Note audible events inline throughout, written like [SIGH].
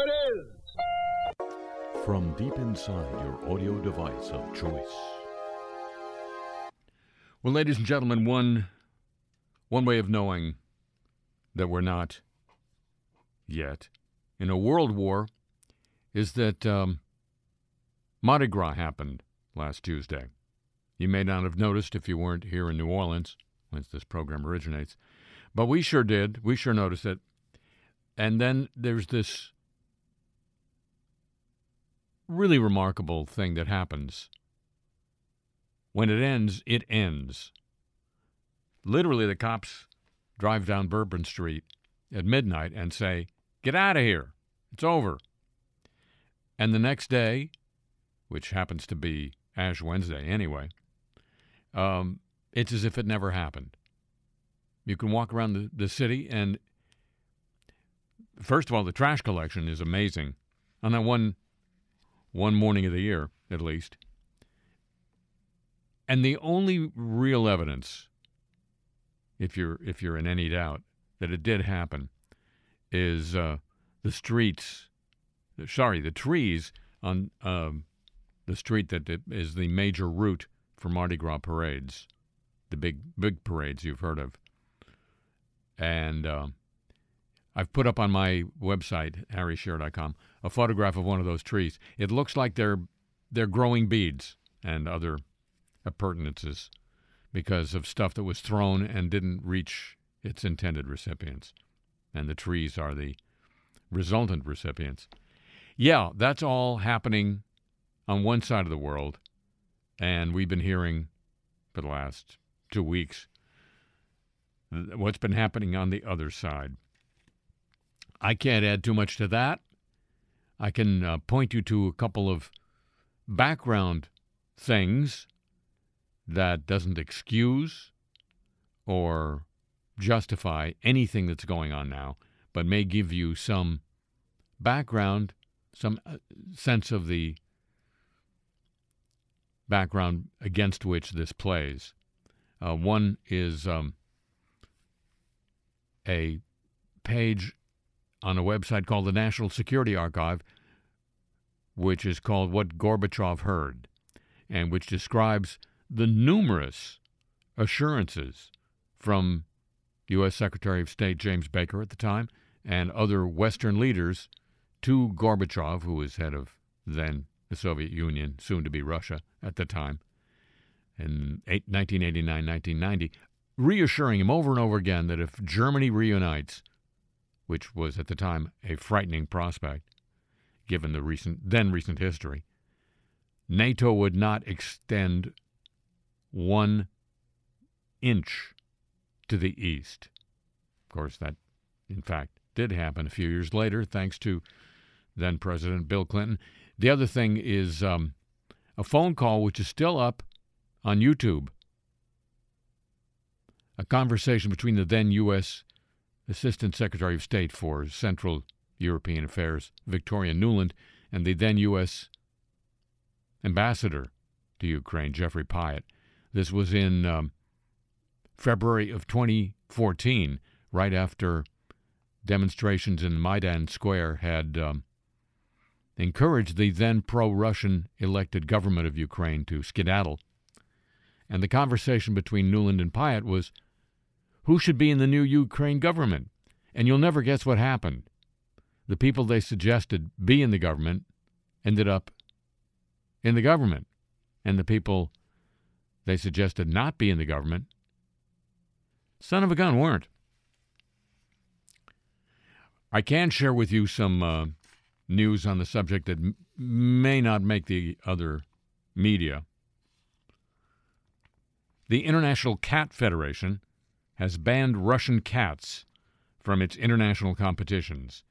Here it is. From deep inside your audio device of choice. Well, ladies and gentlemen, one one way of knowing that we're not yet in a world war is that um, Mardi Gras happened last Tuesday. You may not have noticed if you weren't here in New Orleans, whence this program originates, but we sure did. We sure noticed it. And then there's this really remarkable thing that happens. When it ends, it ends. Literally, the cops drive down Bourbon Street at midnight and say, Get out of here. It's over. And the next day, which happens to be Ash Wednesday anyway, um, it's as if it never happened. You can walk around the, the city, and first of all, the trash collection is amazing. On that one one morning of the year, at least. And the only real evidence, if you're if you're in any doubt that it did happen, is uh, the streets. Sorry, the trees on um, the street that is the major route for Mardi Gras parades, the big big parades you've heard of. And uh, I've put up on my website harryshearer.com a photograph of one of those trees. It looks like they're they're growing beads and other appurtenances because of stuff that was thrown and didn't reach its intended recipients. And the trees are the resultant recipients. Yeah, that's all happening on one side of the world. And we've been hearing for the last two weeks what's been happening on the other side. I can't add too much to that. I can uh, point you to a couple of background things that doesn't excuse or justify anything that's going on now, but may give you some background, some uh, sense of the background against which this plays. Uh, one is um, a page on a website called the National Security Archive, which is called What Gorbachev Heard, and which describes the numerous assurances from U.S. Secretary of State James Baker at the time and other Western leaders to Gorbachev, who was head of then the Soviet Union, soon to be Russia at the time, in 1989 1990, reassuring him over and over again that if Germany reunites, which was at the time a frightening prospect, given the recent then recent history, NATO would not extend one inch to the east. Of course, that in fact did happen a few years later, thanks to then President Bill Clinton. The other thing is um, a phone call which is still up on YouTube. A conversation between the then U.S. Assistant Secretary of State for Central European Affairs, Victoria Nuland, and the then U.S. Ambassador to Ukraine, Geoffrey Pyatt. This was in um, February of 2014, right after demonstrations in Maidan Square had um, encouraged the then pro Russian elected government of Ukraine to skedaddle. And the conversation between Nuland and Pyatt was who should be in the new Ukraine government? And you'll never guess what happened. The people they suggested be in the government ended up in the government. And the people they suggested not be in the government, son of a gun, weren't. I can share with you some uh, news on the subject that m- may not make the other media. The International Cat Federation has banned Russian cats from its international competitions.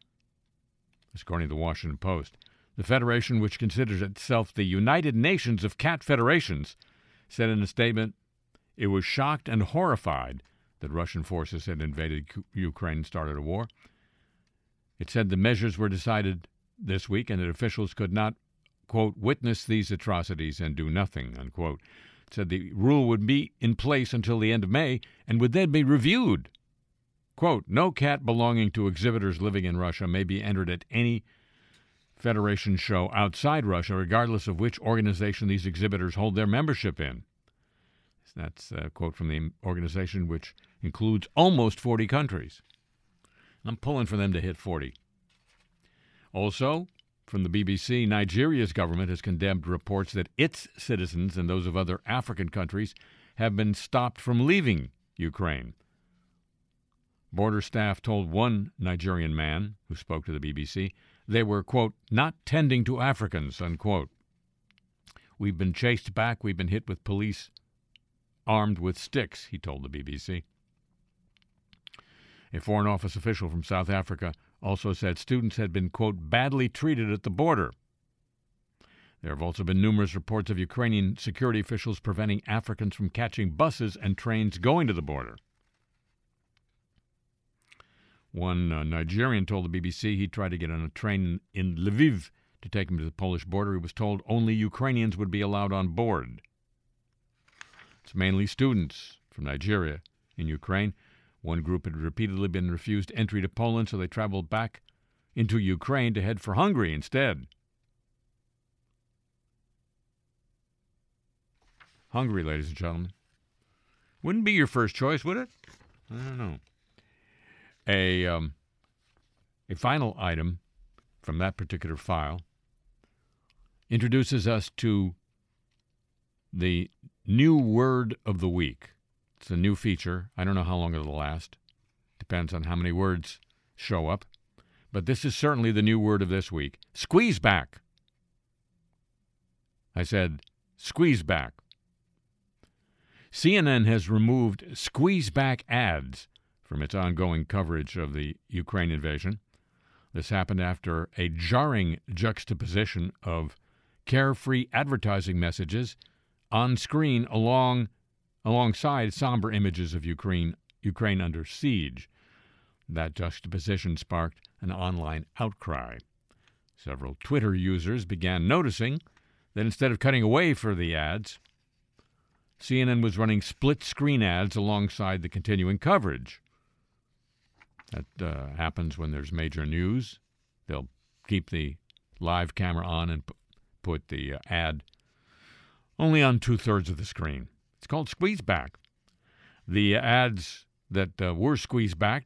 According to the Washington Post, the federation, which considers itself the United Nations of Cat Federations, said in a statement it was shocked and horrified that Russian forces had invaded Ukraine and started a war. It said the measures were decided this week and that officials could not, quote, witness these atrocities and do nothing, unquote said the rule would be in place until the end of May and would then be reviewed. Quote, no cat belonging to exhibitors living in Russia may be entered at any Federation show outside Russia, regardless of which organization these exhibitors hold their membership in. That's a quote from the organization, which includes almost 40 countries. I'm pulling for them to hit 40. Also, from the BBC, Nigeria's government has condemned reports that its citizens and those of other African countries have been stopped from leaving Ukraine. Border staff told one Nigerian man who spoke to the BBC they were, quote, not tending to Africans, unquote. We've been chased back. We've been hit with police armed with sticks, he told the BBC. A Foreign Office official from South Africa also said students had been, quote, badly treated at the border. There have also been numerous reports of Ukrainian security officials preventing Africans from catching buses and trains going to the border. One uh, Nigerian told the BBC he tried to get on a train in Lviv to take him to the Polish border. He was told only Ukrainians would be allowed on board. It's mainly students from Nigeria in Ukraine. One group had repeatedly been refused entry to Poland, so they traveled back into Ukraine to head for Hungary instead. Hungary, ladies and gentlemen. Wouldn't be your first choice, would it? I don't know. A, um, a final item from that particular file introduces us to the new word of the week. It's a new feature. I don't know how long it'll last. Depends on how many words show up. But this is certainly the new word of this week squeeze back. I said squeeze back. CNN has removed squeeze back ads from its ongoing coverage of the Ukraine invasion. This happened after a jarring juxtaposition of carefree advertising messages on screen along alongside somber images of Ukraine Ukraine under siege. That juxtaposition sparked an online outcry. Several Twitter users began noticing that instead of cutting away for the ads, CNN was running split screen ads alongside the continuing coverage. That uh, happens when there's major news. They'll keep the live camera on and p- put the uh, ad only on two thirds of the screen. Called squeeze back. The ads that uh, were squeezed back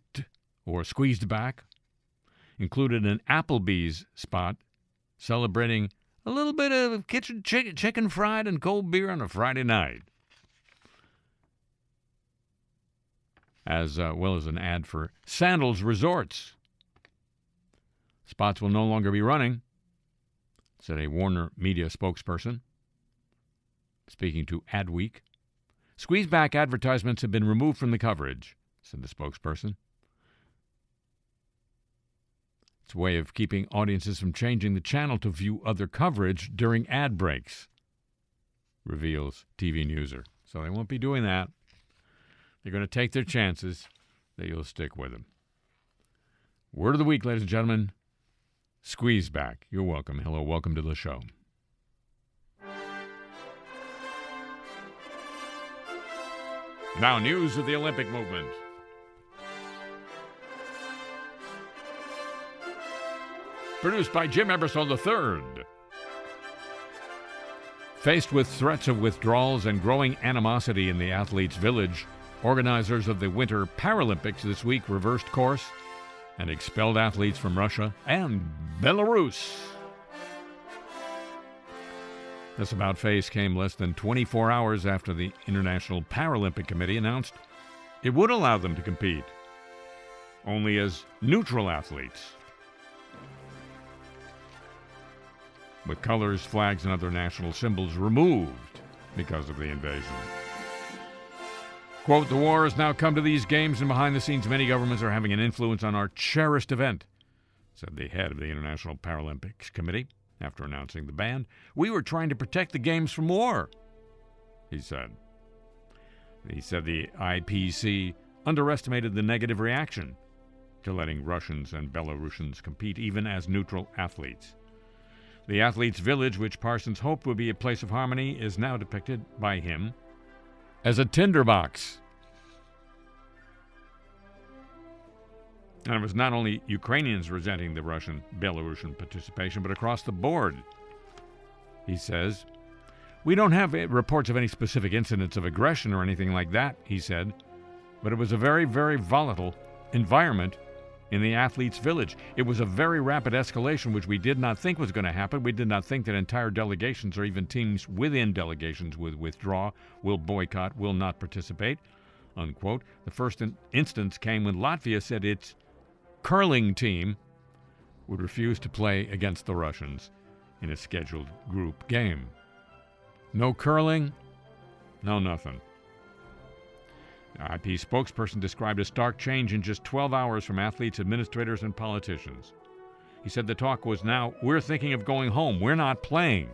or squeezed back included an Applebee's spot celebrating a little bit of kitchen chicken, chicken fried and cold beer on a Friday night. as uh, well as an ad for Sandals Resorts. Spots will no longer be running, said a Warner Media spokesperson. Speaking to Adweek, squeezeback advertisements have been removed from the coverage, said the spokesperson. It's a way of keeping audiences from changing the channel to view other coverage during ad breaks, reveals TV Newser. So they won't be doing that. They're going to take their chances that you'll stick with them. Word of the week, ladies and gentlemen. Squeeze back. You're welcome. Hello, welcome to the show. Now, news of the Olympic movement. Produced by Jim Ebersol III. Faced with threats of withdrawals and growing animosity in the athletes' village, Organizers of the Winter Paralympics this week reversed course and expelled athletes from Russia and Belarus. This about face came less than 24 hours after the International Paralympic Committee announced it would allow them to compete, only as neutral athletes. With colors, flags, and other national symbols removed because of the invasion. Quote, the war has now come to these games, and behind the scenes, many governments are having an influence on our cherished event, said the head of the International Paralympics Committee after announcing the ban. We were trying to protect the games from war, he said. He said the IPC underestimated the negative reaction to letting Russians and Belarusians compete, even as neutral athletes. The athletes' village, which Parsons hoped would be a place of harmony, is now depicted by him as a tinderbox. And it was not only Ukrainians resenting the Russian Belarusian participation, but across the board. He says, We don't have eh, reports of any specific incidents of aggression or anything like that, he said, but it was a very, very volatile environment in the athletes' village. It was a very rapid escalation, which we did not think was going to happen. We did not think that entire delegations or even teams within delegations would withdraw, will boycott, will not participate. Unquote. The first in- instance came when Latvia said its curling team would refuse to play against the Russians in a scheduled group game. No curling, no nothing. The IP spokesperson described a stark change in just 12 hours from athletes, administrators, and politicians. He said the talk was now, we're thinking of going home, we're not playing.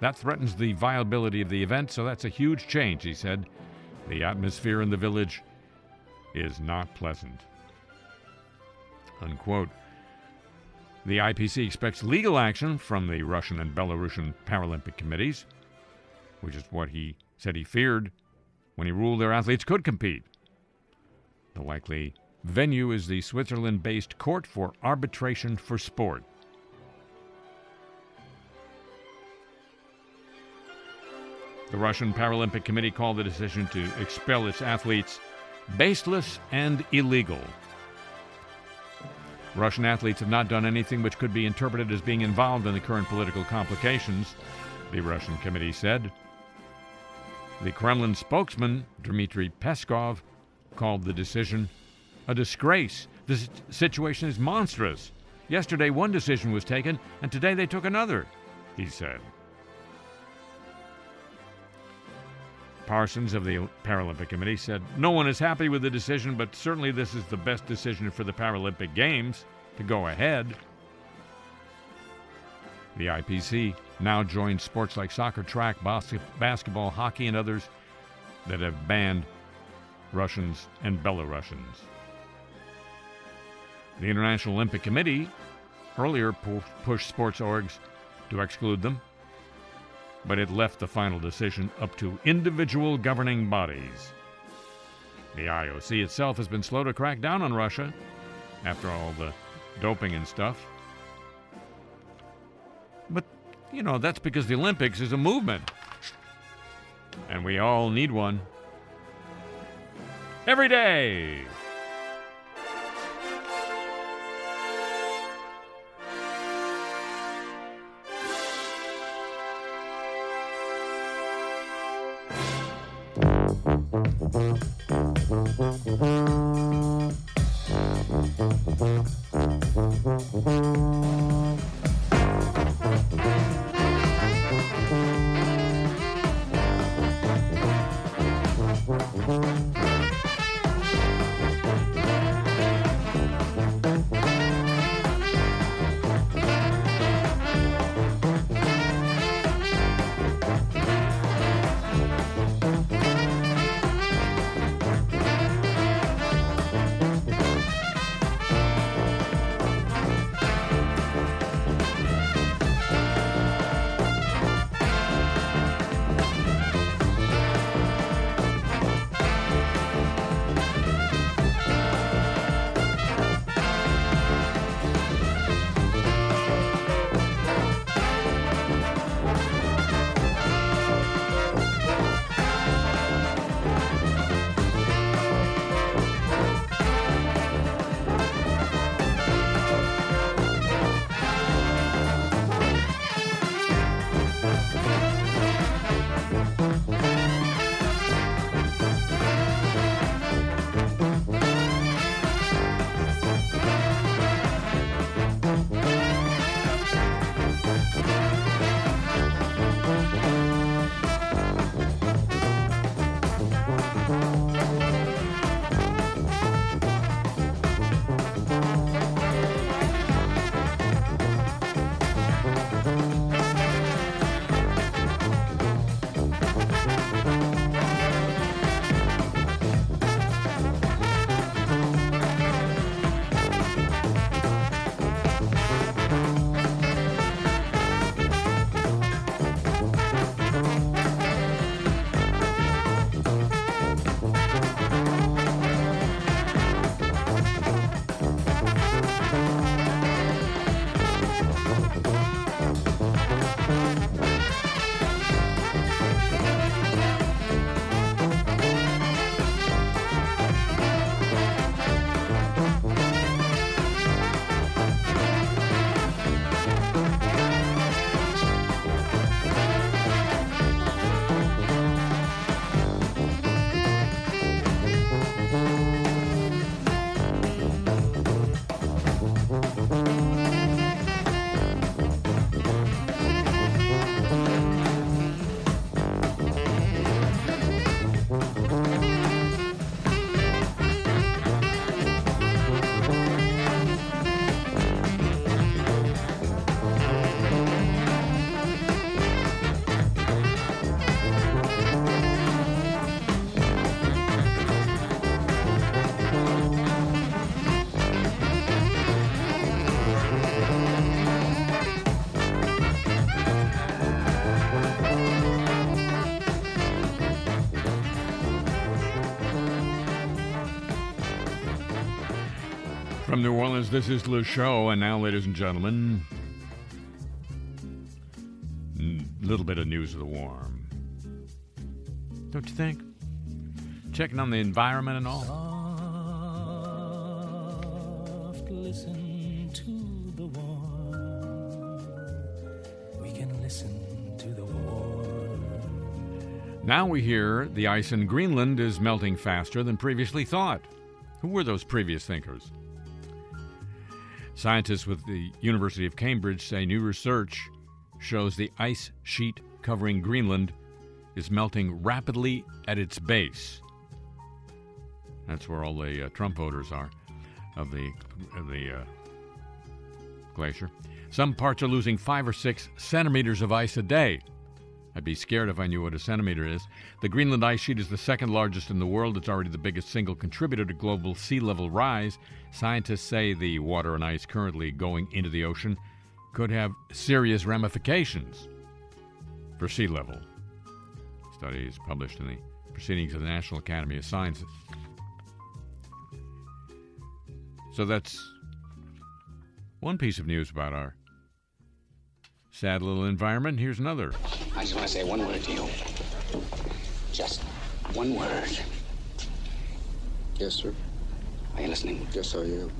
That threatens the viability of the event, so that's a huge change, he said. The atmosphere in the village is not pleasant. Unquote. The IPC expects legal action from the Russian and Belarusian Paralympic committees, which is what he said he feared when he ruled their athletes could compete. The likely venue is the Switzerland based Court for Arbitration for Sport. The Russian Paralympic Committee called the decision to expel its athletes baseless and illegal. Russian athletes have not done anything which could be interpreted as being involved in the current political complications, the Russian committee said. The Kremlin spokesman, Dmitry Peskov, called the decision a disgrace. The situation is monstrous. Yesterday, one decision was taken, and today they took another, he said. Parsons of the Paralympic Committee said, No one is happy with the decision, but certainly this is the best decision for the Paralympic Games to go ahead. The IPC now joins sports like soccer, track, bas- basketball, hockey, and others that have banned Russians and Belarusians. The International Olympic Committee earlier pu- pushed sports orgs to exclude them but it left the final decision up to individual governing bodies. The IOC itself has been slow to crack down on Russia after all the doping and stuff. But, you know, that's because the Olympics is a movement. And we all need one. Every day. From New Orleans, this is Le Show, and now, ladies and gentlemen, a little bit of news of the warm. Don't you think? Checking on the environment and all. Soft, listen to the warm. We can listen to the warm. Now we hear the ice in Greenland is melting faster than previously thought. Who were those previous thinkers? Scientists with the University of Cambridge say new research shows the ice sheet covering Greenland is melting rapidly at its base. That's where all the uh, Trump voters are of the of the uh, glacier. Some parts are losing five or six centimeters of ice a day. I'd be scared if I knew what a centimeter is. The Greenland ice sheet is the second largest in the world. It's already the biggest single contributor to global sea level rise. Scientists say the water and ice currently going into the ocean could have serious ramifications for sea level. Studies published in the Proceedings of the National Academy of Sciences. So that's one piece of news about our sad little environment. Here's another. I just want to say one word to you. Just one word. Yes, sir. Are you listening? Yes, I am.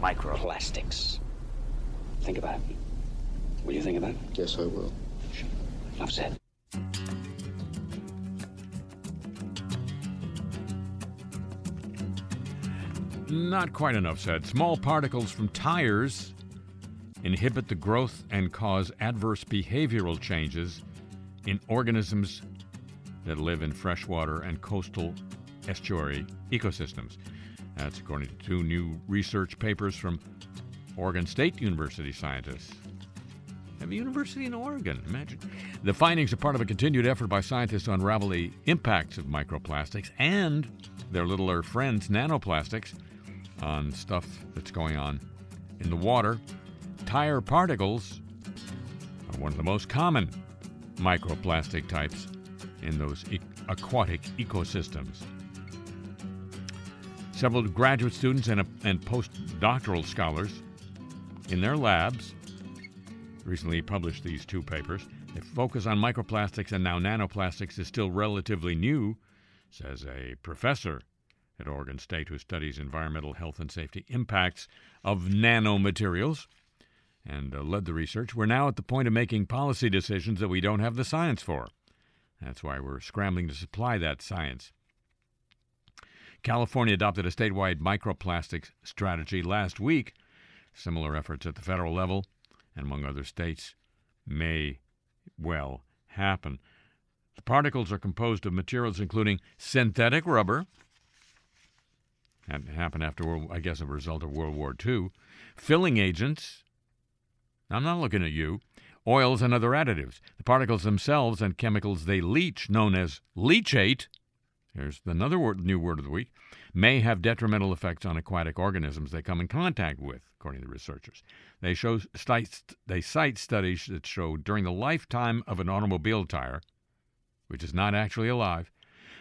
Microplastics. Think about it. Will you think about it? Yes, I will. Enough said. Not quite enough said. Small particles from tires inhibit the growth and cause adverse behavioral changes in organisms that live in freshwater and coastal estuary ecosystems. That's according to two new research papers from Oregon State University scientists. Have a university in Oregon, imagine. The findings are part of a continued effort by scientists to unravel the impacts of microplastics and their littler friends, nanoplastics, on stuff that's going on in the water. Tire particles are one of the most common microplastic types in those e- aquatic ecosystems. Several graduate students and, a, and postdoctoral scholars in their labs recently published these two papers. They focus on microplastics and now nanoplastics is still relatively new, says a professor at Oregon State who studies environmental health and safety impacts of nanomaterials and uh, led the research. We're now at the point of making policy decisions that we don't have the science for. That's why we're scrambling to supply that science. California adopted a statewide microplastics strategy last week. Similar efforts at the federal level and among other states may well happen. The particles are composed of materials including synthetic rubber, that happened after, I guess, a result of World War II, filling agents, I'm not looking at you, oils and other additives. The particles themselves and chemicals they leach, known as leachate, here's another word, new word of the week, may have detrimental effects on aquatic organisms they come in contact with, according to the researchers. They, show, they cite studies that show during the lifetime of an automobile tire, which is not actually alive,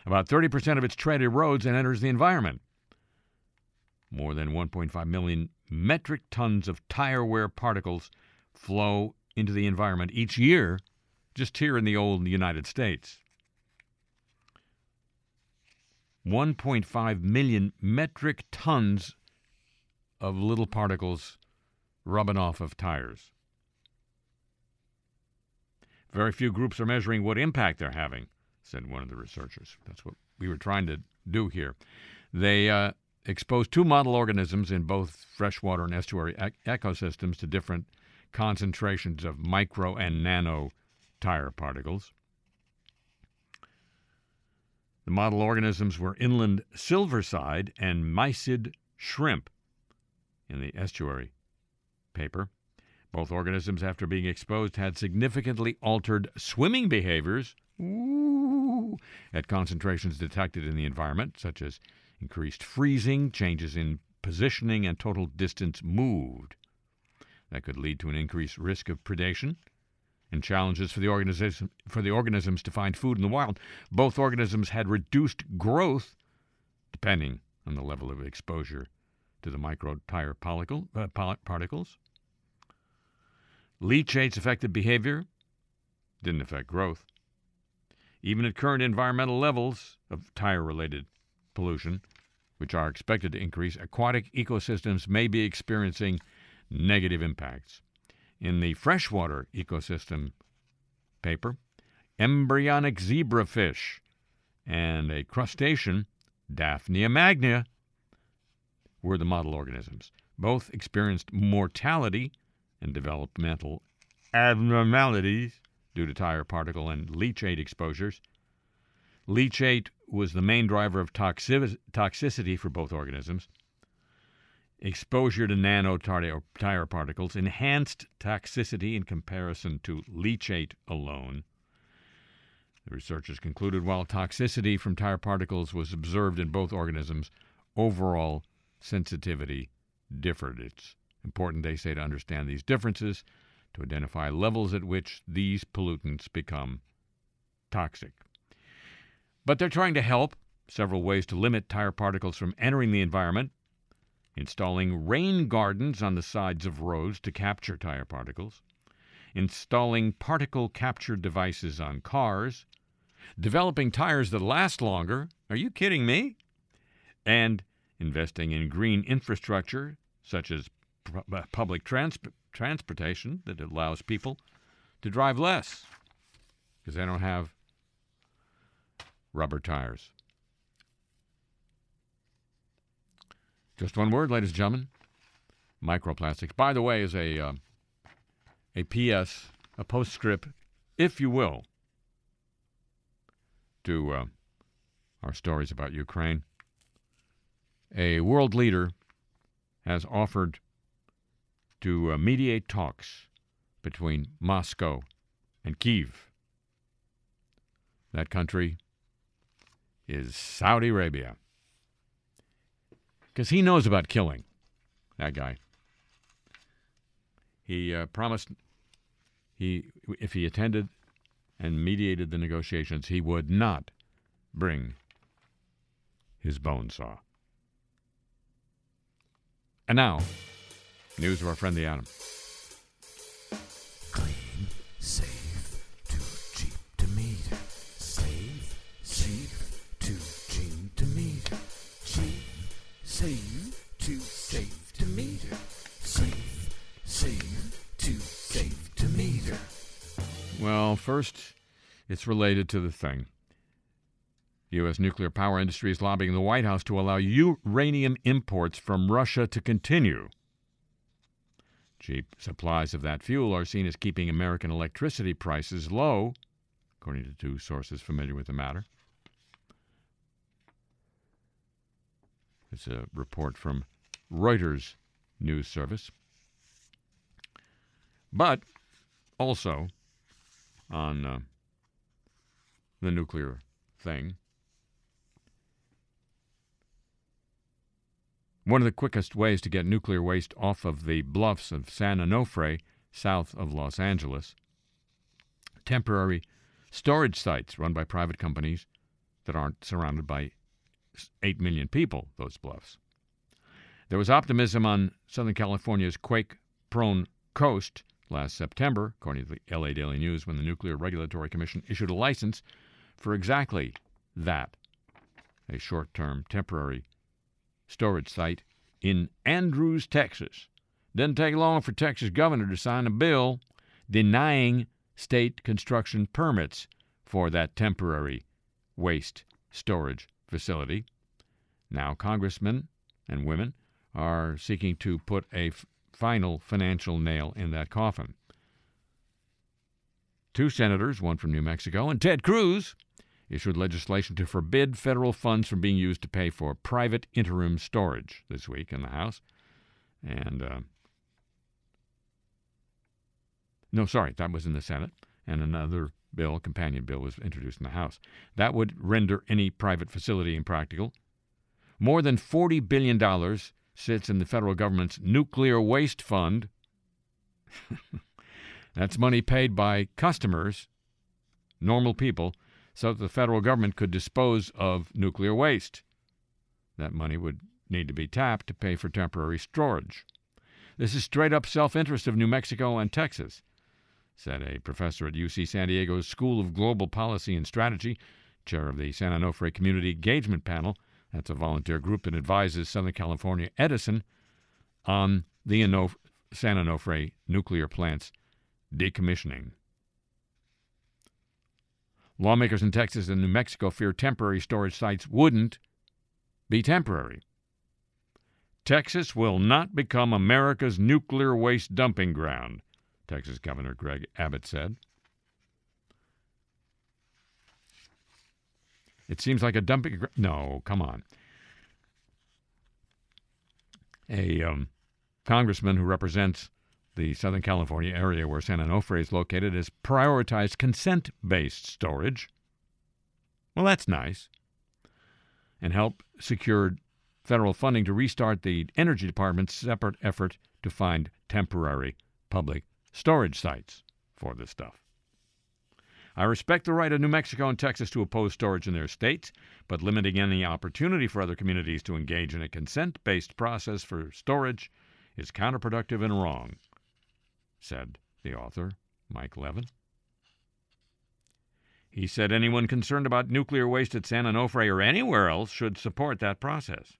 about 30% of its tread erodes and enters the environment. More than 1.5 million metric tons of tire wear particles flow into the environment each year just here in the old United States. 1.5 million metric tons of little particles rubbing off of tires. Very few groups are measuring what impact they're having, said one of the researchers. That's what we were trying to do here. They uh, exposed two model organisms in both freshwater and estuary ec- ecosystems to different concentrations of micro and nano tire particles. The model organisms were inland silverside and mysid shrimp in the estuary paper. Both organisms, after being exposed, had significantly altered swimming behaviors ooh, at concentrations detected in the environment, such as increased freezing, changes in positioning, and total distance moved. That could lead to an increased risk of predation and challenges for the, for the organisms to find food in the wild. Both organisms had reduced growth, depending on the level of exposure to the micro tire particle, uh, particles. Leachate's affected behavior didn't affect growth. Even at current environmental levels of tire related pollution, which are expected to increase, aquatic ecosystems may be experiencing negative impacts. In the freshwater ecosystem paper, embryonic zebrafish and a crustacean, Daphnia magna, were the model organisms. Both experienced mortality and developmental abnormalities due to tire particle and leachate exposures. Leachate was the main driver of toxic- toxicity for both organisms. Exposure to nanotire particles enhanced toxicity in comparison to leachate alone. The researchers concluded while toxicity from tire particles was observed in both organisms, overall sensitivity differed. It's important, they say, to understand these differences to identify levels at which these pollutants become toxic. But they're trying to help. Several ways to limit tire particles from entering the environment installing rain gardens on the sides of roads to capture tire particles, installing particle capture devices on cars, developing tires that last longer. Are you kidding me? And investing in green infrastructure such as uh, public trans- transportation that allows people to drive less because they don't have rubber tires. Just one word, ladies and gentlemen. Microplastics. By the way, is a uh, a PS, a postscript, if you will, to uh, our stories about Ukraine. A world leader has offered to uh, mediate talks between Moscow and Kiev. That country is Saudi Arabia. Because he knows about killing, that guy. He uh, promised he if he attended and mediated the negotiations, he would not bring his bone saw. And now, News of our friend the Atom. Clean, safe, Well, first, it's related to the thing. U.S. nuclear power industry is lobbying the White House to allow uranium imports from Russia to continue. Cheap supplies of that fuel are seen as keeping American electricity prices low, according to two sources familiar with the matter. It's a report from Reuters news service. But also on uh, the nuclear thing, One of the quickest ways to get nuclear waste off of the bluffs of San Onofre, south of Los Angeles. Temporary storage sites run by private companies that aren't surrounded by 8 million people, those bluffs. There was optimism on Southern California's quake prone coast last September, according to the LA Daily News, when the Nuclear Regulatory Commission issued a license for exactly that a short term temporary storage site in Andrews, Texas. Didn't take long for Texas governor to sign a bill denying state construction permits for that temporary waste storage facility. Now, congressmen and women are seeking to put a final financial nail in that coffin. Two senators, one from New Mexico, and Ted Cruz, issued legislation to forbid federal funds from being used to pay for private interim storage this week in the House. And, uh, no, sorry, that was in the Senate. And another bill, companion bill, was introduced in the House. That would render any private facility impractical. More than $40 billion sits in the federal government's nuclear waste fund. [LAUGHS] That's money paid by customers, normal people, so that the federal government could dispose of nuclear waste. That money would need to be tapped to pay for temporary storage. This is straight up self interest of New Mexico and Texas, said a professor at UC San Diego's School of Global Policy and Strategy, chair of the San Onofre Community Engagement Panel. That's a volunteer group that advises Southern California Edison on the Anof- San Onofre nuclear plant's decommissioning. Lawmakers in Texas and New Mexico fear temporary storage sites wouldn't be temporary. Texas will not become America's nuclear waste dumping ground, Texas Governor Greg Abbott said. It seems like a dumping ground. No, come on. A um, congressman who represents the Southern California area where San Onofre is located has prioritized consent based storage. Well, that's nice. And help secure federal funding to restart the Energy Department's separate effort to find temporary public storage sites for this stuff. I respect the right of New Mexico and Texas to oppose storage in their states, but limiting any opportunity for other communities to engage in a consent based process for storage is counterproductive and wrong, said the author, Mike Levin. He said anyone concerned about nuclear waste at San Onofre or anywhere else should support that process.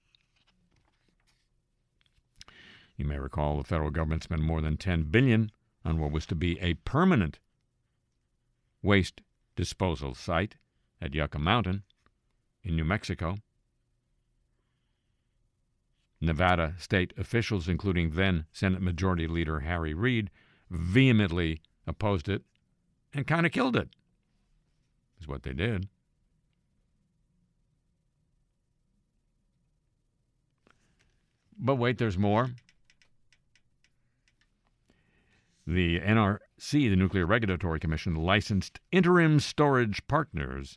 You may recall the federal government spent more than 10 billion on what was to be a permanent waste disposal site at Yucca Mountain in New Mexico. Nevada state officials, including then Senate Majority Leader Harry Reid, vehemently opposed it and kind of killed it. Is what they did. But wait, there's more. The NRC, the Nuclear Regulatory Commission, licensed interim storage partners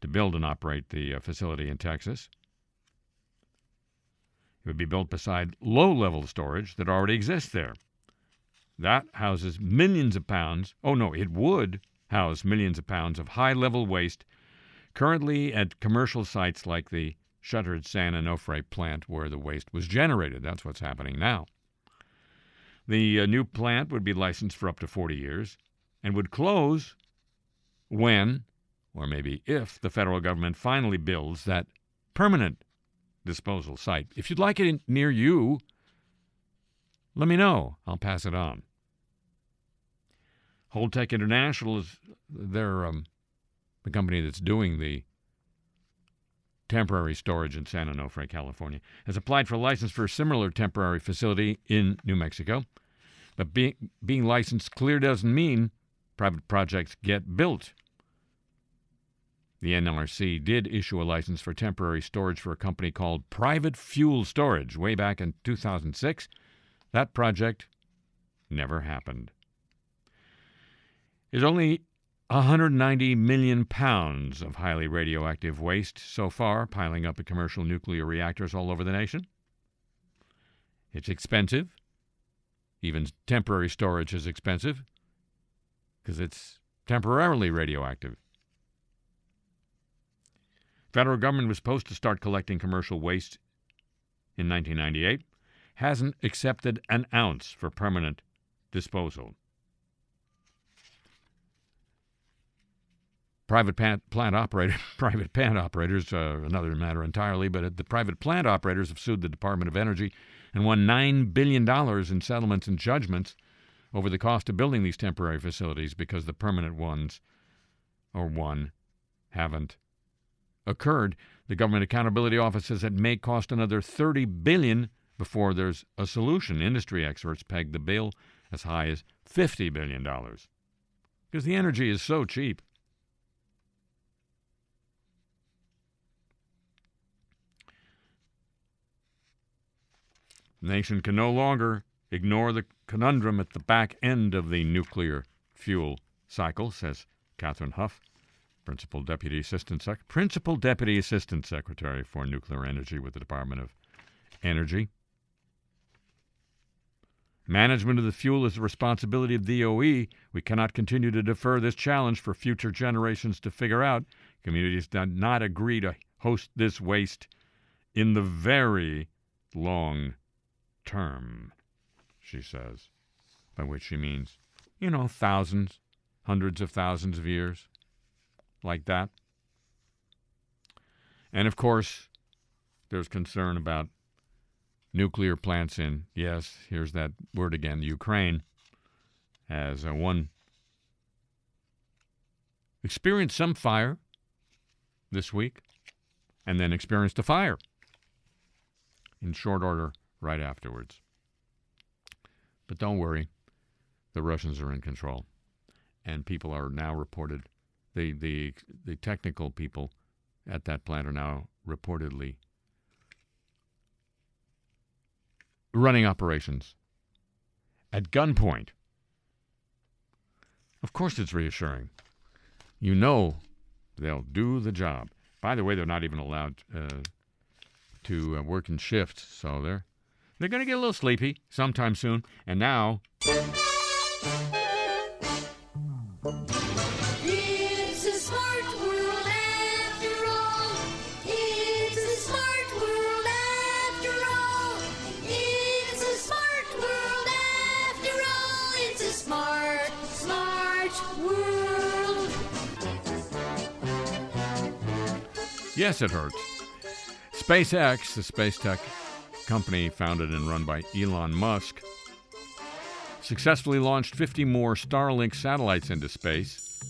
to build and operate the uh, facility in Texas. It would be built beside low level storage that already exists there. That houses millions of pounds. Oh, no, it would house millions of pounds of high level waste currently at commercial sites like the shuttered San Onofre plant where the waste was generated. That's what's happening now. The uh, new plant would be licensed for up to 40 years and would close when, or maybe if, the federal government finally builds that permanent disposal site. If you'd like it near you, let me know. I'll pass it on. Holtec International is they're um, the company that's doing the temporary storage in San Onofre, California, has applied for a license for a similar temporary facility in New Mexico. But being, being licensed clear doesn't mean private projects get built. The NRC did issue a license for temporary storage for a company called Private Fuel Storage way back in 2006. That project never happened. There's only 190 million pounds of highly radioactive waste so far piling up at commercial nuclear reactors all over the nation. It's expensive. Even temporary storage is expensive because it's temporarily radioactive. Federal government was supposed to start collecting commercial waste in 1998. Hasn't accepted an ounce for permanent disposal. Private plant, operator, [LAUGHS] private plant operators, uh, another matter entirely, but the private plant operators have sued the Department of Energy and won $9 billion in settlements and judgments over the cost of building these temporary facilities because the permanent ones, or one, haven't occurred. The Government Accountability Office says it may cost another 30 billion before there's a solution. Industry experts peg the bill as high as 50 billion dollars because the energy is so cheap. The nation can no longer ignore the conundrum at the back end of the nuclear fuel cycle, says Kathryn Huff, Principal Deputy Assistant Sec- Principal Deputy Assistant Secretary for Nuclear Energy with the Department of Energy. Management of the fuel is the responsibility of the DOE. We cannot continue to defer this challenge for future generations to figure out. Communities did not agree to host this waste in the very long term, she says, by which she means, you know, thousands, hundreds of thousands of years, like that. And of course, there's concern about nuclear plants in, yes, here's that word again, Ukraine, as one experienced some fire this week and then experienced a fire in short order right afterwards. But don't worry, the Russians are in control, and people are now reported. The the the technical people at that plant are now reportedly running operations at gunpoint. Of course, it's reassuring. You know they'll do the job. By the way, they're not even allowed uh, to uh, work in shifts, so they're they're going to get a little sleepy sometime soon. And now, It's a smart world after all. It's a smart world after all. It's a smart world after all. It's a smart, smart world. yes, it hurts. SpaceX, the space tech company founded and run by Elon Musk, successfully launched 50 more Starlink satellites into space.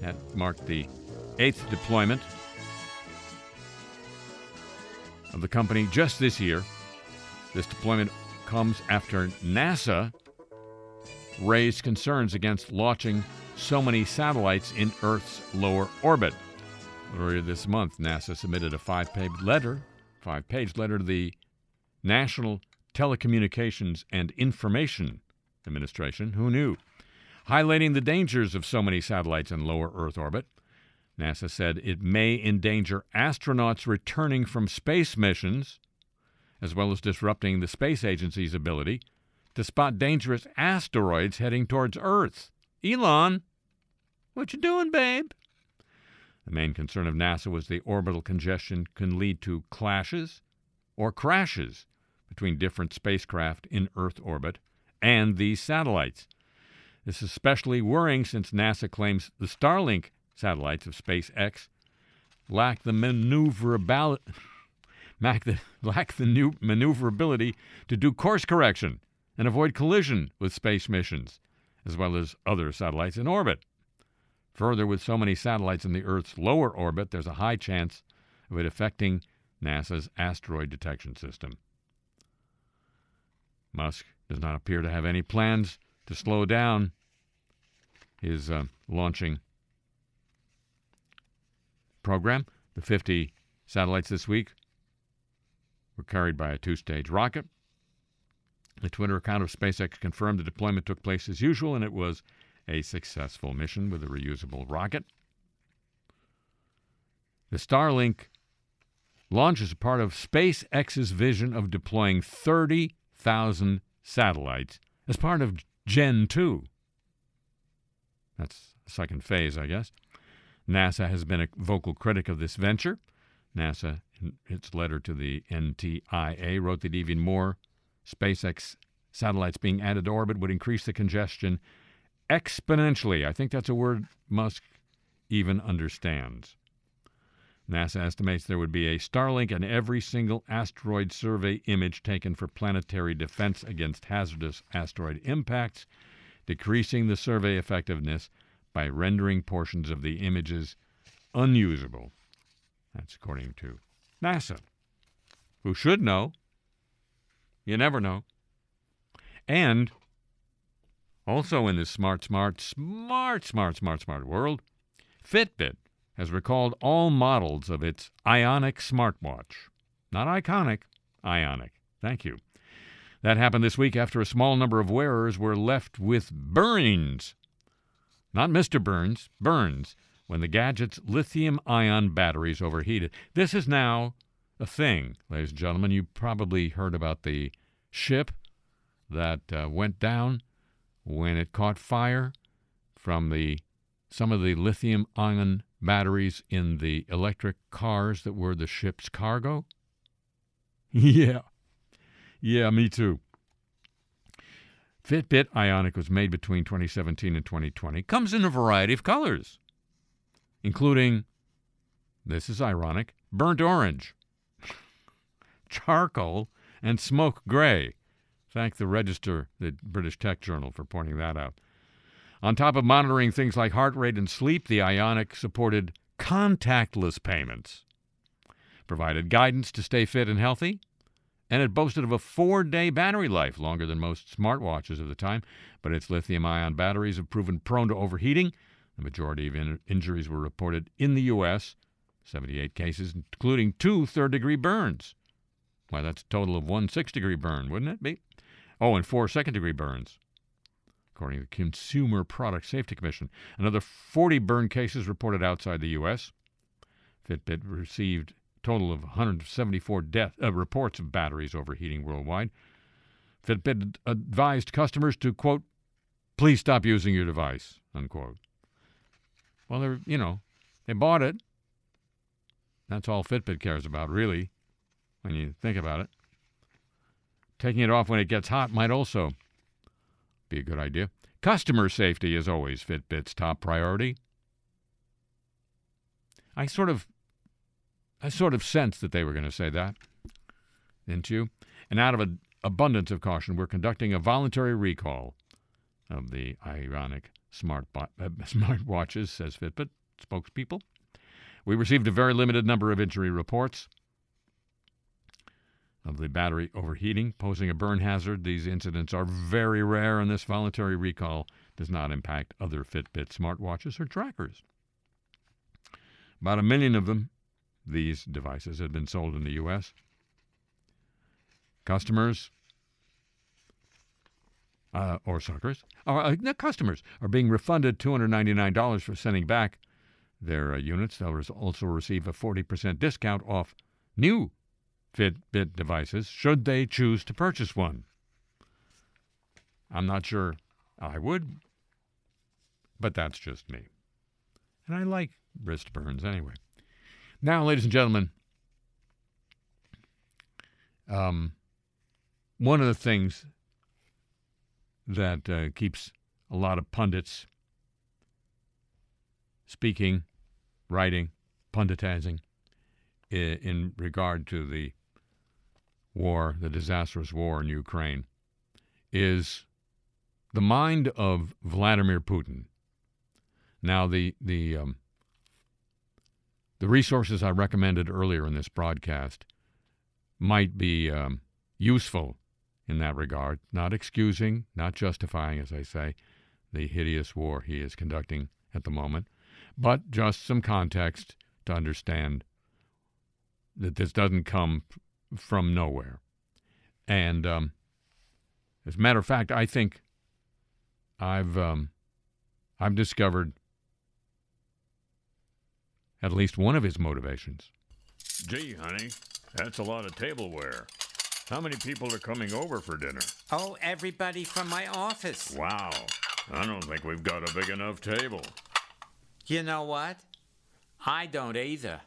That marked the eighth deployment of the company just this year. This deployment comes after NASA raised concerns against launching so many satellites in Earth's lower orbit. Earlier this month, NASA submitted a five-page letter, five-page letter to the National Telecommunications and Information Administration. Who knew? Highlighting the dangers of so many satellites in lower Earth orbit. NASA said it may endanger astronauts returning from space missions, as well as disrupting the space agency's ability to spot dangerous asteroids heading towards Earth. Elon, what you doing, babe? The main concern of NASA was the orbital congestion can lead to clashes or crashes between different spacecraft in Earth orbit and these satellites. This is especially worrying since NASA claims the Starlink satellites of SpaceX lack the maneuverability, [LAUGHS] lack the, [LAUGHS] lack the new maneuverability to do course correction and avoid collision with space missions, as well as other satellites in orbit. Further, with so many satellites in the Earth's lower orbit, there's a high chance of it affecting NASA's asteroid detection system. Musk does not appear to have any plans to slow down his uh, launching program. The 50 satellites this week were carried by a two stage rocket. The Twitter account of SpaceX confirmed the deployment took place as usual and it was a successful mission with a reusable rocket. The Starlink launch is part of SpaceX's vision of deploying 30,000 satellites as part of Gen 2. That's the second phase, I guess. NASA has been a vocal critic of this venture. NASA, in its letter to the NTIA, wrote that even more SpaceX satellites being added to orbit would increase the congestion exponentially. I think that's a word Musk even understands. NASA estimates there would be a Starlink in every single asteroid survey image taken for planetary defense against hazardous asteroid impacts, decreasing the survey effectiveness by rendering portions of the images unusable. That's according to NASA, who should know. You never know. And also in this smart, smart, smart, smart, smart, smart world, Fitbit has recalled all models of its Ionic smartwatch. Not iconic, Ionic. Thank you. That happened this week after a small number of wearers were left with burns. Not Mr. Burns, burns, when the gadget's lithium ion batteries overheated. This is now a thing, ladies and gentlemen. You probably heard about the ship that uh, went down when it caught fire from the some of the lithium ion batteries in the electric cars that were the ship's cargo? [LAUGHS] yeah. Yeah, me too. Fitbit Ionic was made between 2017 and 2020. Comes in a variety of colors, including, this is ironic, burnt orange, [LAUGHS] charcoal, and smoke gray. Thank the Register, the British Tech Journal, for pointing that out. On top of monitoring things like heart rate and sleep, the Ionic supported contactless payments, provided guidance to stay fit and healthy, and it boasted of a four day battery life, longer than most smartwatches of the time. But its lithium ion batteries have proven prone to overheating. The majority of in- injuries were reported in the U.S., 78 cases, including two third degree burns. Why, that's a total of one six degree burn, wouldn't it be? Oh, and four second degree burns, according to the Consumer Product Safety Commission. Another 40 burn cases reported outside the U.S. Fitbit received a total of 174 death, uh, reports of batteries overheating worldwide. Fitbit advised customers to, quote, please stop using your device, unquote. Well, they're, you know, they bought it. That's all Fitbit cares about, really, when you think about it. Taking it off when it gets hot might also be a good idea. Customer safety is always Fitbit's top priority. I sort of I sort of sensed that they were going to say that, didn't you? And out of an abundance of caution, we're conducting a voluntary recall of the ironic smart uh, [LAUGHS] smartwatches, says Fitbit spokespeople. We received a very limited number of injury reports of the battery overheating, posing a burn hazard. These incidents are very rare, and this voluntary recall does not impact other Fitbit smartwatches or trackers. About a million of them, these devices, have been sold in the U.S. Customers uh, or suckers, or uh, customers are being refunded $299 for sending back their uh, units. They'll also receive a 40% discount off new Fitbit devices should they choose to purchase one. I'm not sure I would, but that's just me. And I like wrist burns anyway. Now, ladies and gentlemen, um, one of the things that uh, keeps a lot of pundits speaking, writing, punditizing i- in regard to the war, the disastrous war in Ukraine, is the mind of Vladimir Putin. Now, the the um, the resources I recommended earlier in this broadcast might be um, useful in that regard, not excusing, not justifying, as I say, the hideous war he is conducting at the moment, but just some context to understand that this doesn't come from nowhere. And um, as a matter of fact, I think I've um, I've discovered at least one of his motivations. Gee, honey, that's a lot of tableware. How many people are coming over for dinner? Oh, everybody from my office. Wow, I don't think we've got a big enough table. You know what? I don't either.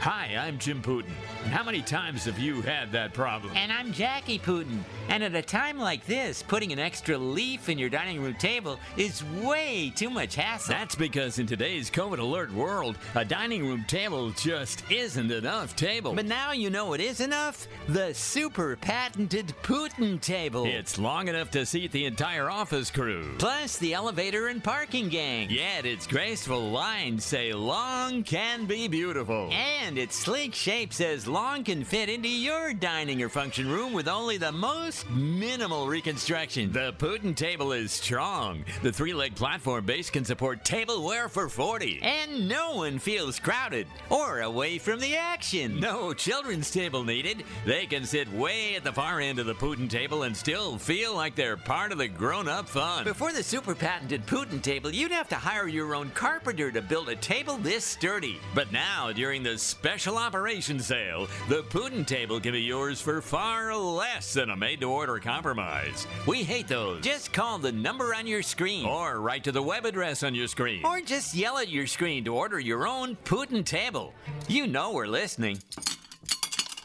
Hi, I'm Jim Putin. And how many times have you had that problem? And I'm Jackie Putin. And at a time like this, putting an extra leaf in your dining room table is way too much hassle. That's because in today's COVID alert world, a dining room table just isn't enough table. But now you know it is enough? The super patented Putin table. it's long enough to seat the entire office crew. Plus the elevator and parking gang. Yet its graceful lines say long can be beautiful. And its sleek shape says long can fit into your dining or function room with only the most minimal reconstruction. The Putin table is strong. The three-leg platform base can support tableware for 40. And no one feels crowded or away from the action. No children's table needed. They can sit way at the far end of the Putin table and still feel like they're part of the grown-up fun. Before the super patented Putin table, you'd have to hire your own carpenter to build a table this sturdy. But now, during the special operation sale, the Putin table can be yours for far less than a made-to-order compromise. We hate those. Just call the number on your screen. Or write to the web address on your screen. Or just yell at your screen to order your own Putin table. You know we're listening.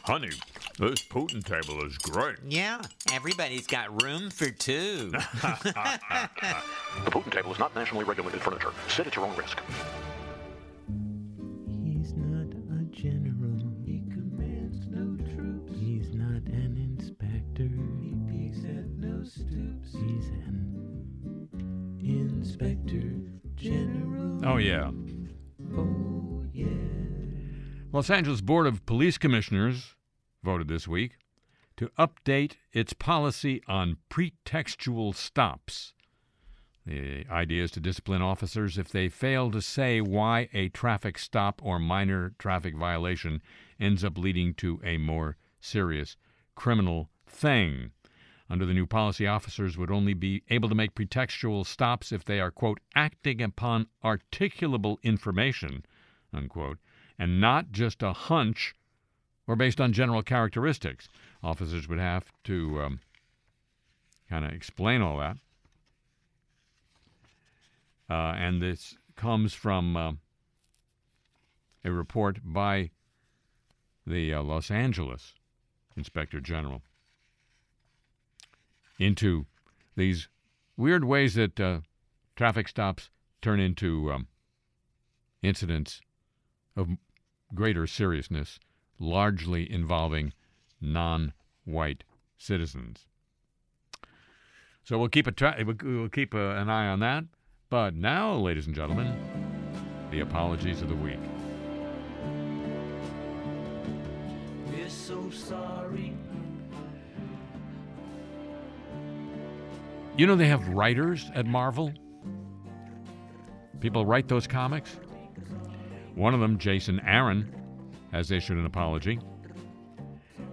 Honey, This Putin table is great. Yeah, everybody's got room for two. [LAUGHS] [LAUGHS] [LAUGHS] The Putin table is not nationally regulated furniture. Sit at your own risk. Inspector general. Oh, yeah. Oh, yeah. Los Angeles Board of Police Commissioners voted this week to update its policy on pretextual stops. The idea is to discipline officers if they fail to say why a traffic stop or minor traffic violation ends up leading to a more serious criminal thing. Under the new policy, officers would only be able to make pretextual stops if they are, quote, acting upon articulable information, unquote, and not just a hunch or based on general characteristics. Officers would have to um, kind of explain all that. Uh, and this comes from uh, a report by the uh, Los Angeles Inspector General into these weird ways that uh, traffic stops turn into um, incidents of greater seriousness, largely involving non white citizens. So we'll keep a tra- we'll keep a, an eye on that. But now, ladies and gentlemen, the apologies of the week. We're so sorry. You know they have writers at Marvel. People write those comics. One of them, Jason Aaron, has issued an apology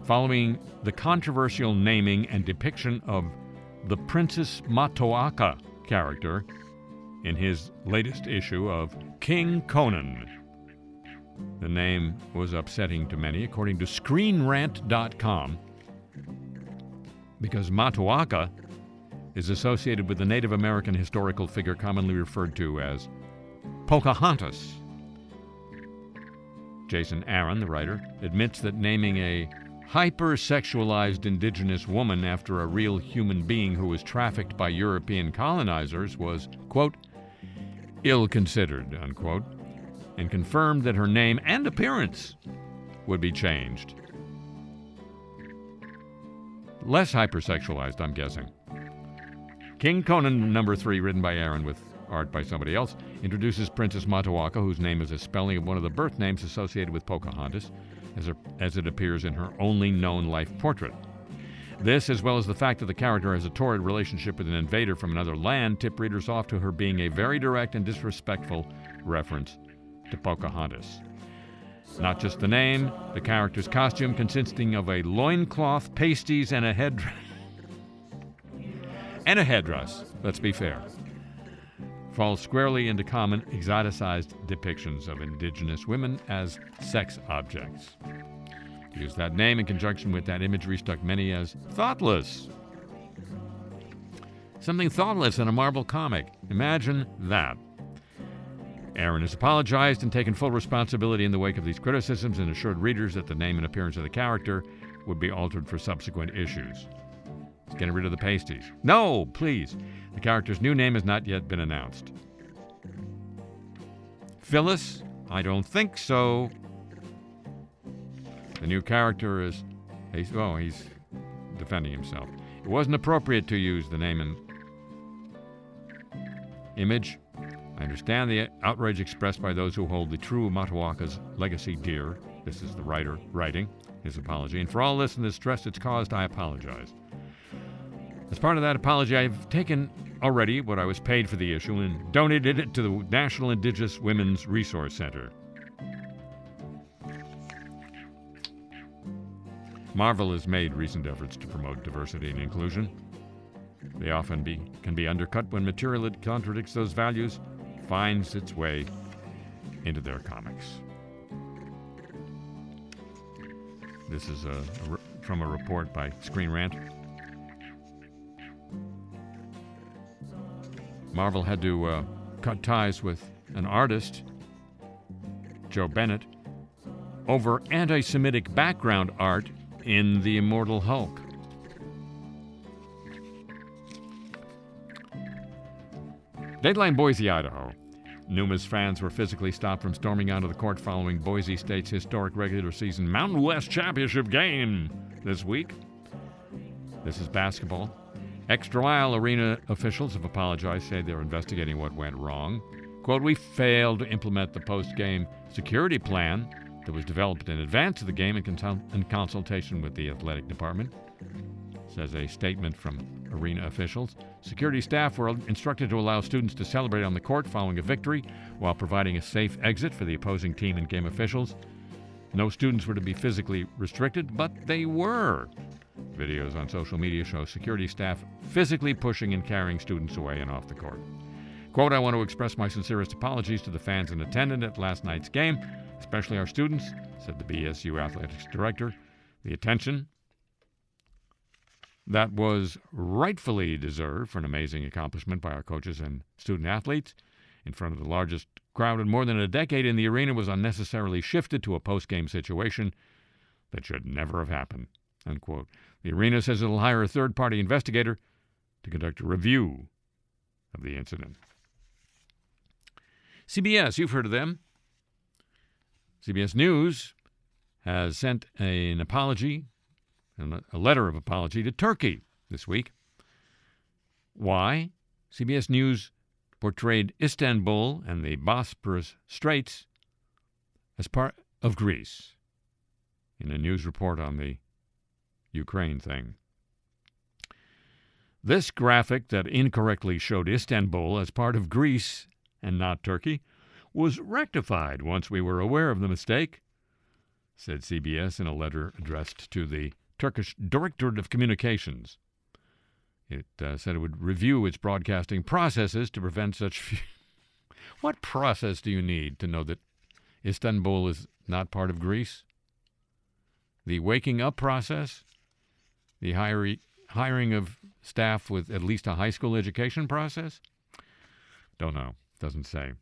following the controversial naming and depiction of the Princess Matoaka character in his latest issue of King Conan. The name was upsetting to many, according to ScreenRant.com, because Matoaka is associated with the Native American historical figure commonly referred to as Pocahontas. Jason Aaron, the writer, admits that naming a hypersexualized indigenous woman after a real human being who was trafficked by European colonizers was, quote, ill considered, unquote, and confirmed that her name and appearance would be changed. Less hypersexualized, I'm guessing. King Conan number three, written by Aaron with art by somebody else, introduces Princess Matoaka, whose name is a spelling of one of the birth names associated with Pocahontas, as, her, as it appears in her only known life portrait. This, as well as the fact that the character has a torrid relationship with an invader from another land, tip readers off to her being a very direct and disrespectful reference to Pocahontas. Not just the name, the character's costume consisting of a loincloth, pasties, and a headdress. And a headdress, let's be fair. Falls squarely into common exoticized depictions of indigenous women as sex objects. To use that name in conjunction with that imagery struck many as thoughtless. Something thoughtless in a Marvel comic. Imagine that. Aaron has apologized and taken full responsibility in the wake of these criticisms and assured readers that the name and appearance of the character would be altered for subsequent issues. Getting rid of the pasties. No, please. The character's new name has not yet been announced. Phyllis? I don't think so. The new character is. He's, oh, he's defending himself. It wasn't appropriate to use the name and image. I understand the outrage expressed by those who hold the true Matoaka's legacy dear. This is the writer writing his apology. And for all this and the stress it's caused, I apologize. As part of that apology, I've taken already what I was paid for the issue and donated it to the National Indigenous Women's Resource Center. Marvel has made recent efforts to promote diversity and inclusion. They often be, can be undercut when material that contradicts those values finds its way into their comics. This is a, a from a report by Screen Rant. Marvel had to uh, cut ties with an artist, Joe Bennett, over anti Semitic background art in The Immortal Hulk. Deadline Boise, Idaho. Numa's fans were physically stopped from storming onto the court following Boise State's historic regular season Mountain West Championship game this week. This is basketball. Extra Mile Arena officials have apologized, say they're investigating what went wrong. Quote, we failed to implement the post game security plan that was developed in advance of the game in, consult- in consultation with the athletic department, says a statement from arena officials. Security staff were instructed to allow students to celebrate on the court following a victory while providing a safe exit for the opposing team and game officials. No students were to be physically restricted, but they were. Videos on social media show security staff physically pushing and carrying students away and off the court. Quote, I want to express my sincerest apologies to the fans in attendance at last night's game, especially our students, said the BSU athletics director. The attention that was rightfully deserved for an amazing accomplishment by our coaches and student athletes in front of the largest crowd in more than a decade in the arena was unnecessarily shifted to a post-game situation that should never have happened. Unquote. The arena says it'll hire a third-party investigator to conduct a review of the incident. CBS, you've heard of them. CBS News has sent an apology, a letter of apology to Turkey this week. Why? CBS News portrayed Istanbul and the Bosporus Straits as part of Greece in a news report on the Ukraine thing. This graphic that incorrectly showed Istanbul as part of Greece and not Turkey was rectified once we were aware of the mistake, said CBS in a letter addressed to the Turkish Directorate of Communications. It uh, said it would review its broadcasting processes to prevent such. F- [LAUGHS] what process do you need to know that Istanbul is not part of Greece? The waking up process? The hiring, hiring of staff with at least a high school education process? Don't know. Doesn't say.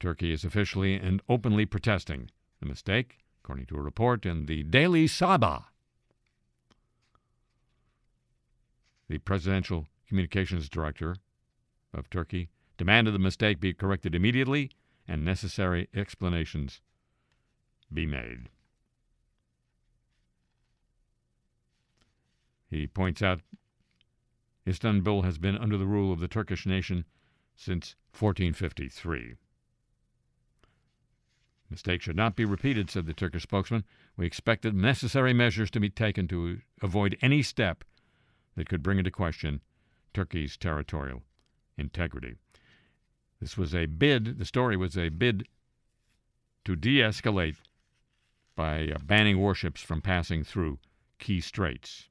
Turkey is officially and openly protesting the mistake, according to a report in the Daily Sabah. The presidential communications director of Turkey demanded the mistake be corrected immediately and necessary explanations be made. He points out Istanbul has been under the rule of the Turkish nation since 1453. Mistake should not be repeated, said the Turkish spokesman. We expect the necessary measures to be taken to avoid any step that could bring into question Turkey's territorial integrity. This was a bid, the story was a bid to de escalate by uh, banning warships from passing through key straits.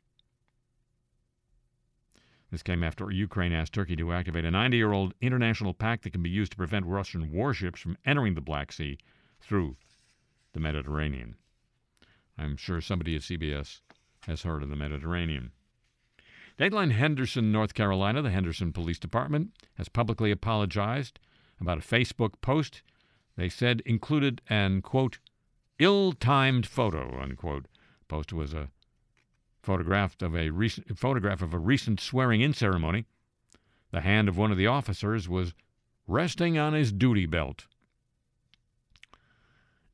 This came after Ukraine asked Turkey to activate a 90 year old international pact that can be used to prevent Russian warships from entering the Black Sea through the Mediterranean. I'm sure somebody at CBS has heard of the Mediterranean. Dateline Henderson, North Carolina, the Henderson Police Department has publicly apologized about a Facebook post they said included an, quote, ill timed photo, unquote. Post was a photograph of a recent photograph of a recent swearing in ceremony. The hand of one of the officers was resting on his duty belt.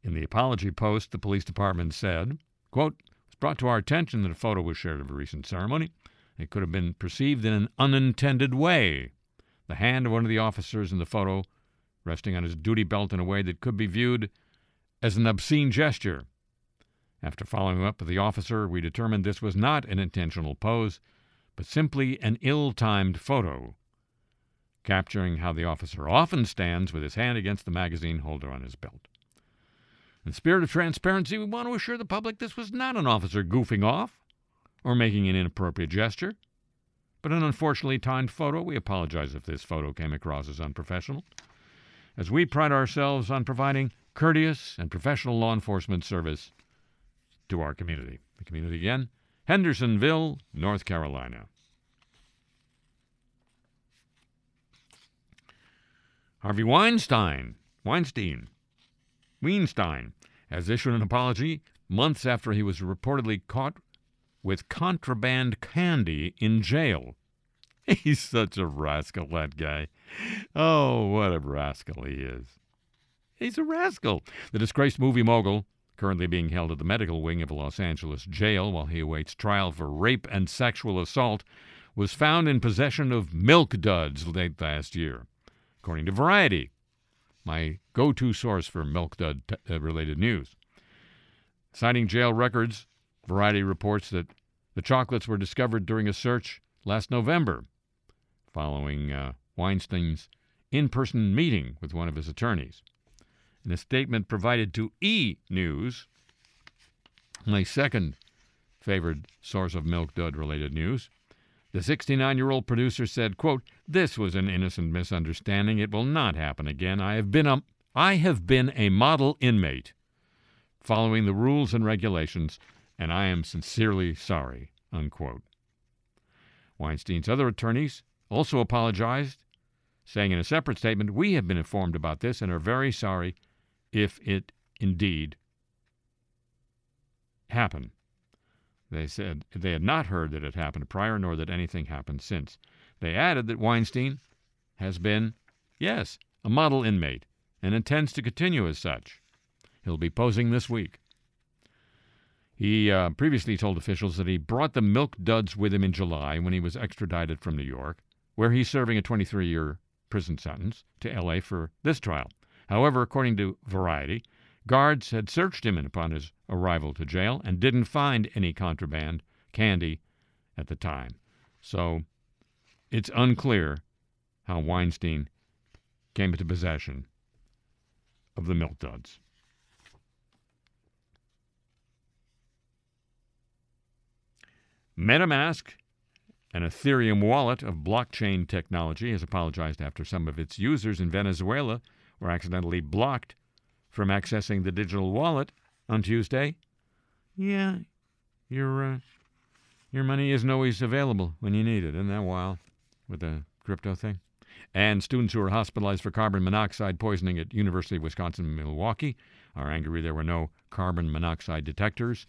In the apology post, the police department said, quote, It was brought to our attention that a photo was shared of a recent ceremony. It could have been perceived in an unintended way. The hand of one of the officers in the photo resting on his duty belt in a way that could be viewed as an obscene gesture. After following up with the officer, we determined this was not an intentional pose, but simply an ill timed photo, capturing how the officer often stands with his hand against the magazine holder on his belt. In the spirit of transparency, we want to assure the public this was not an officer goofing off or making an inappropriate gesture, but an unfortunately timed photo. We apologize if this photo came across as unprofessional, as we pride ourselves on providing courteous and professional law enforcement service to our community. The community again, Hendersonville, North Carolina. Harvey Weinstein, Weinstein, Weinstein has issued an apology months after he was reportedly caught with contraband candy in jail. [LAUGHS] He's such a rascal, that guy. Oh, what a rascal he is. He's a rascal. The disgraced movie mogul, currently being held at the medical wing of a Los Angeles jail while he awaits trial for rape and sexual assault, was found in possession of milk duds late last year, according to Variety, my go to source for milk dud t- uh, related news. Citing jail records, Variety reports that the chocolates were discovered during a search last November, following uh, Weinstein's in person meeting with one of his attorneys. In a statement provided to E! News, my second favored source of milk dud related news, the 69 year old producer said, quote, This was an innocent misunderstanding. It will not happen again. I have been a, I have been a model inmate following the rules and regulations, and I am sincerely sorry. Unquote. Weinstein's other attorneys also apologized, saying in a separate statement, We have been informed about this and are very sorry if it indeed happened. They said they had not heard that it happened prior nor that anything happened since. They added that Weinstein has been, yes, a model inmate and intends to continue as such. He'll be posing this week. He uh, previously told officials that he brought the milk duds with him in July when he was extradited from New York, where he's serving a 23 year prison sentence, to L.A. for this trial. However, according to Variety, guards had searched him upon his arrival to jail and didn't find any contraband candy at the time. So it's unclear how Weinstein came into possession of the milk duds. MetaMask, an Ethereum wallet of blockchain technology, has apologized after some of its users in Venezuela were accidentally blocked from accessing the digital wallet on Tuesday. Yeah, your uh, your money isn't always available when you need it. Isn't that wild with the crypto thing? And students who were hospitalized for carbon monoxide poisoning at University of Wisconsin Milwaukee are angry there were no carbon monoxide detectors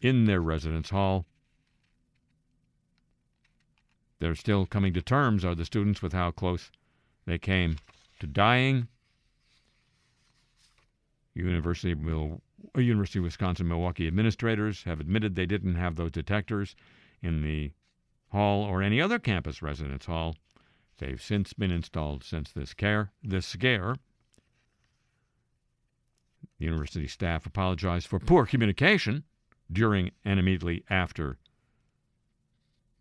in their residence hall. They're still coming to terms, are the students, with how close they came to dying. University of, Mil- uh, University of Wisconsin Milwaukee administrators have admitted they didn't have those detectors in the hall or any other campus residence hall. They've since been installed since this care this scare. University staff apologized for poor communication during and immediately after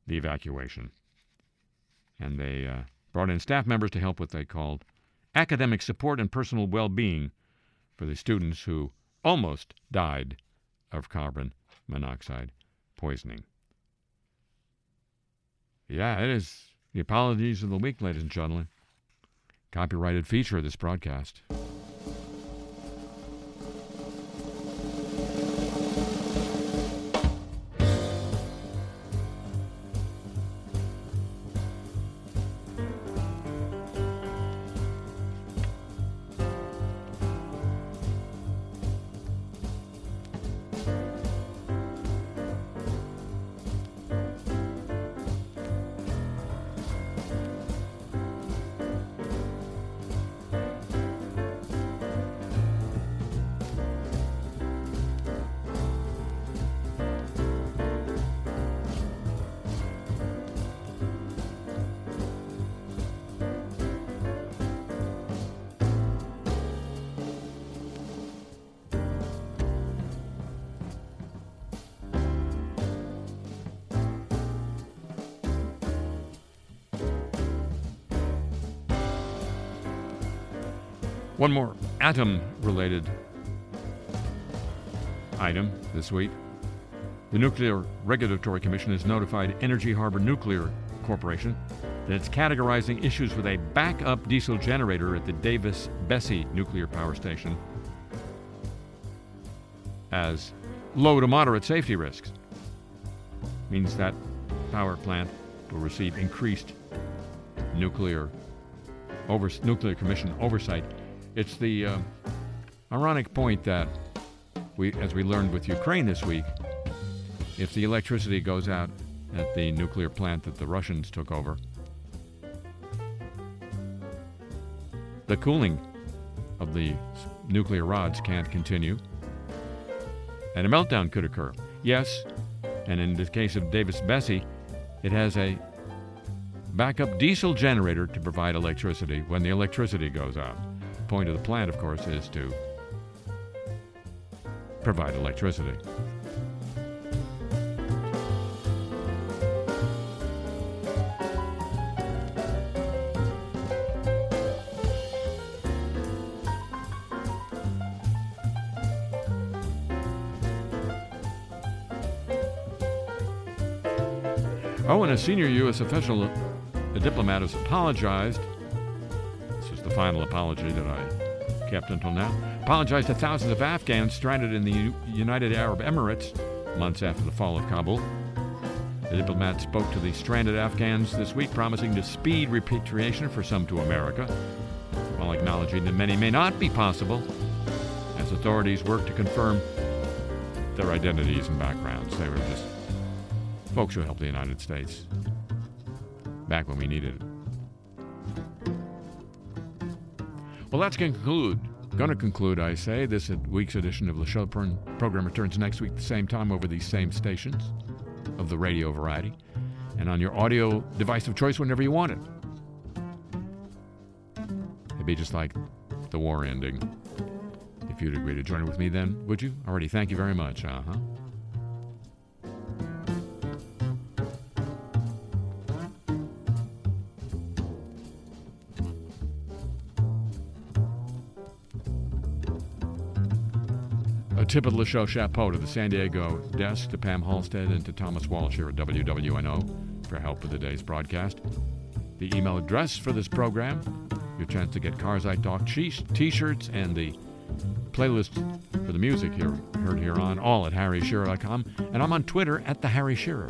the evacuation. And they uh, brought in staff members to help what they called academic support and personal well being for the students who almost died of carbon monoxide poisoning. Yeah, it is the apologies of the week, ladies and gentlemen. Copyrighted feature of this broadcast. One more atom related item this week. The Nuclear Regulatory Commission has notified Energy Harbor Nuclear Corporation that it's categorizing issues with a backup diesel generator at the Davis Bessie nuclear power station as low to moderate safety risks. Means that power plant will receive increased nuclear over, nuclear commission oversight. It's the uh, ironic point that we, as we learned with Ukraine this week, if the electricity goes out at the nuclear plant that the Russians took over, the cooling of the nuclear rods can't continue, and a meltdown could occur. Yes, and in the case of Davis-Besse, it has a backup diesel generator to provide electricity when the electricity goes out. Point of the plant, of course, is to provide electricity. Oh, and a senior U.S. official, a diplomat, has apologized. Final apology that I kept until now. Apologized to thousands of Afghans stranded in the United Arab Emirates months after the fall of Kabul. The diplomat spoke to the stranded Afghans this week, promising to speed repatriation for some to America, while acknowledging that many may not be possible as authorities work to confirm their identities and backgrounds. They were just folks who helped the United States back when we needed it. Well, that's going to conclude. Going to conclude, I say, this week's edition of the show Pern- program returns next week the same time over these same stations of the radio variety and on your audio device of choice whenever you want it. It'd be just like the war ending. If you'd agree to join with me then, would you? Already, thank you very much. Uh huh. Tip of the show chapeau to the San Diego desk, to Pam Halstead, and to Thomas Walsh here at WWNO for help with today's broadcast. The email address for this program, your chance to get Cars I Talk t shirts, and the playlist for the music here, heard here on, all at harryshearer.com. And I'm on Twitter at the Harry Shearer.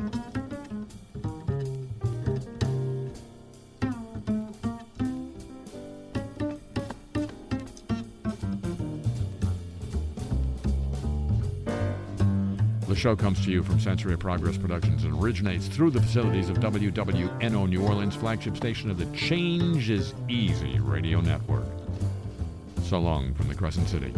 Show comes to you from Century of Progress Productions and originates through the facilities of WWNO New Orleans, flagship station of the Change is Easy radio network. So long from the Crescent City.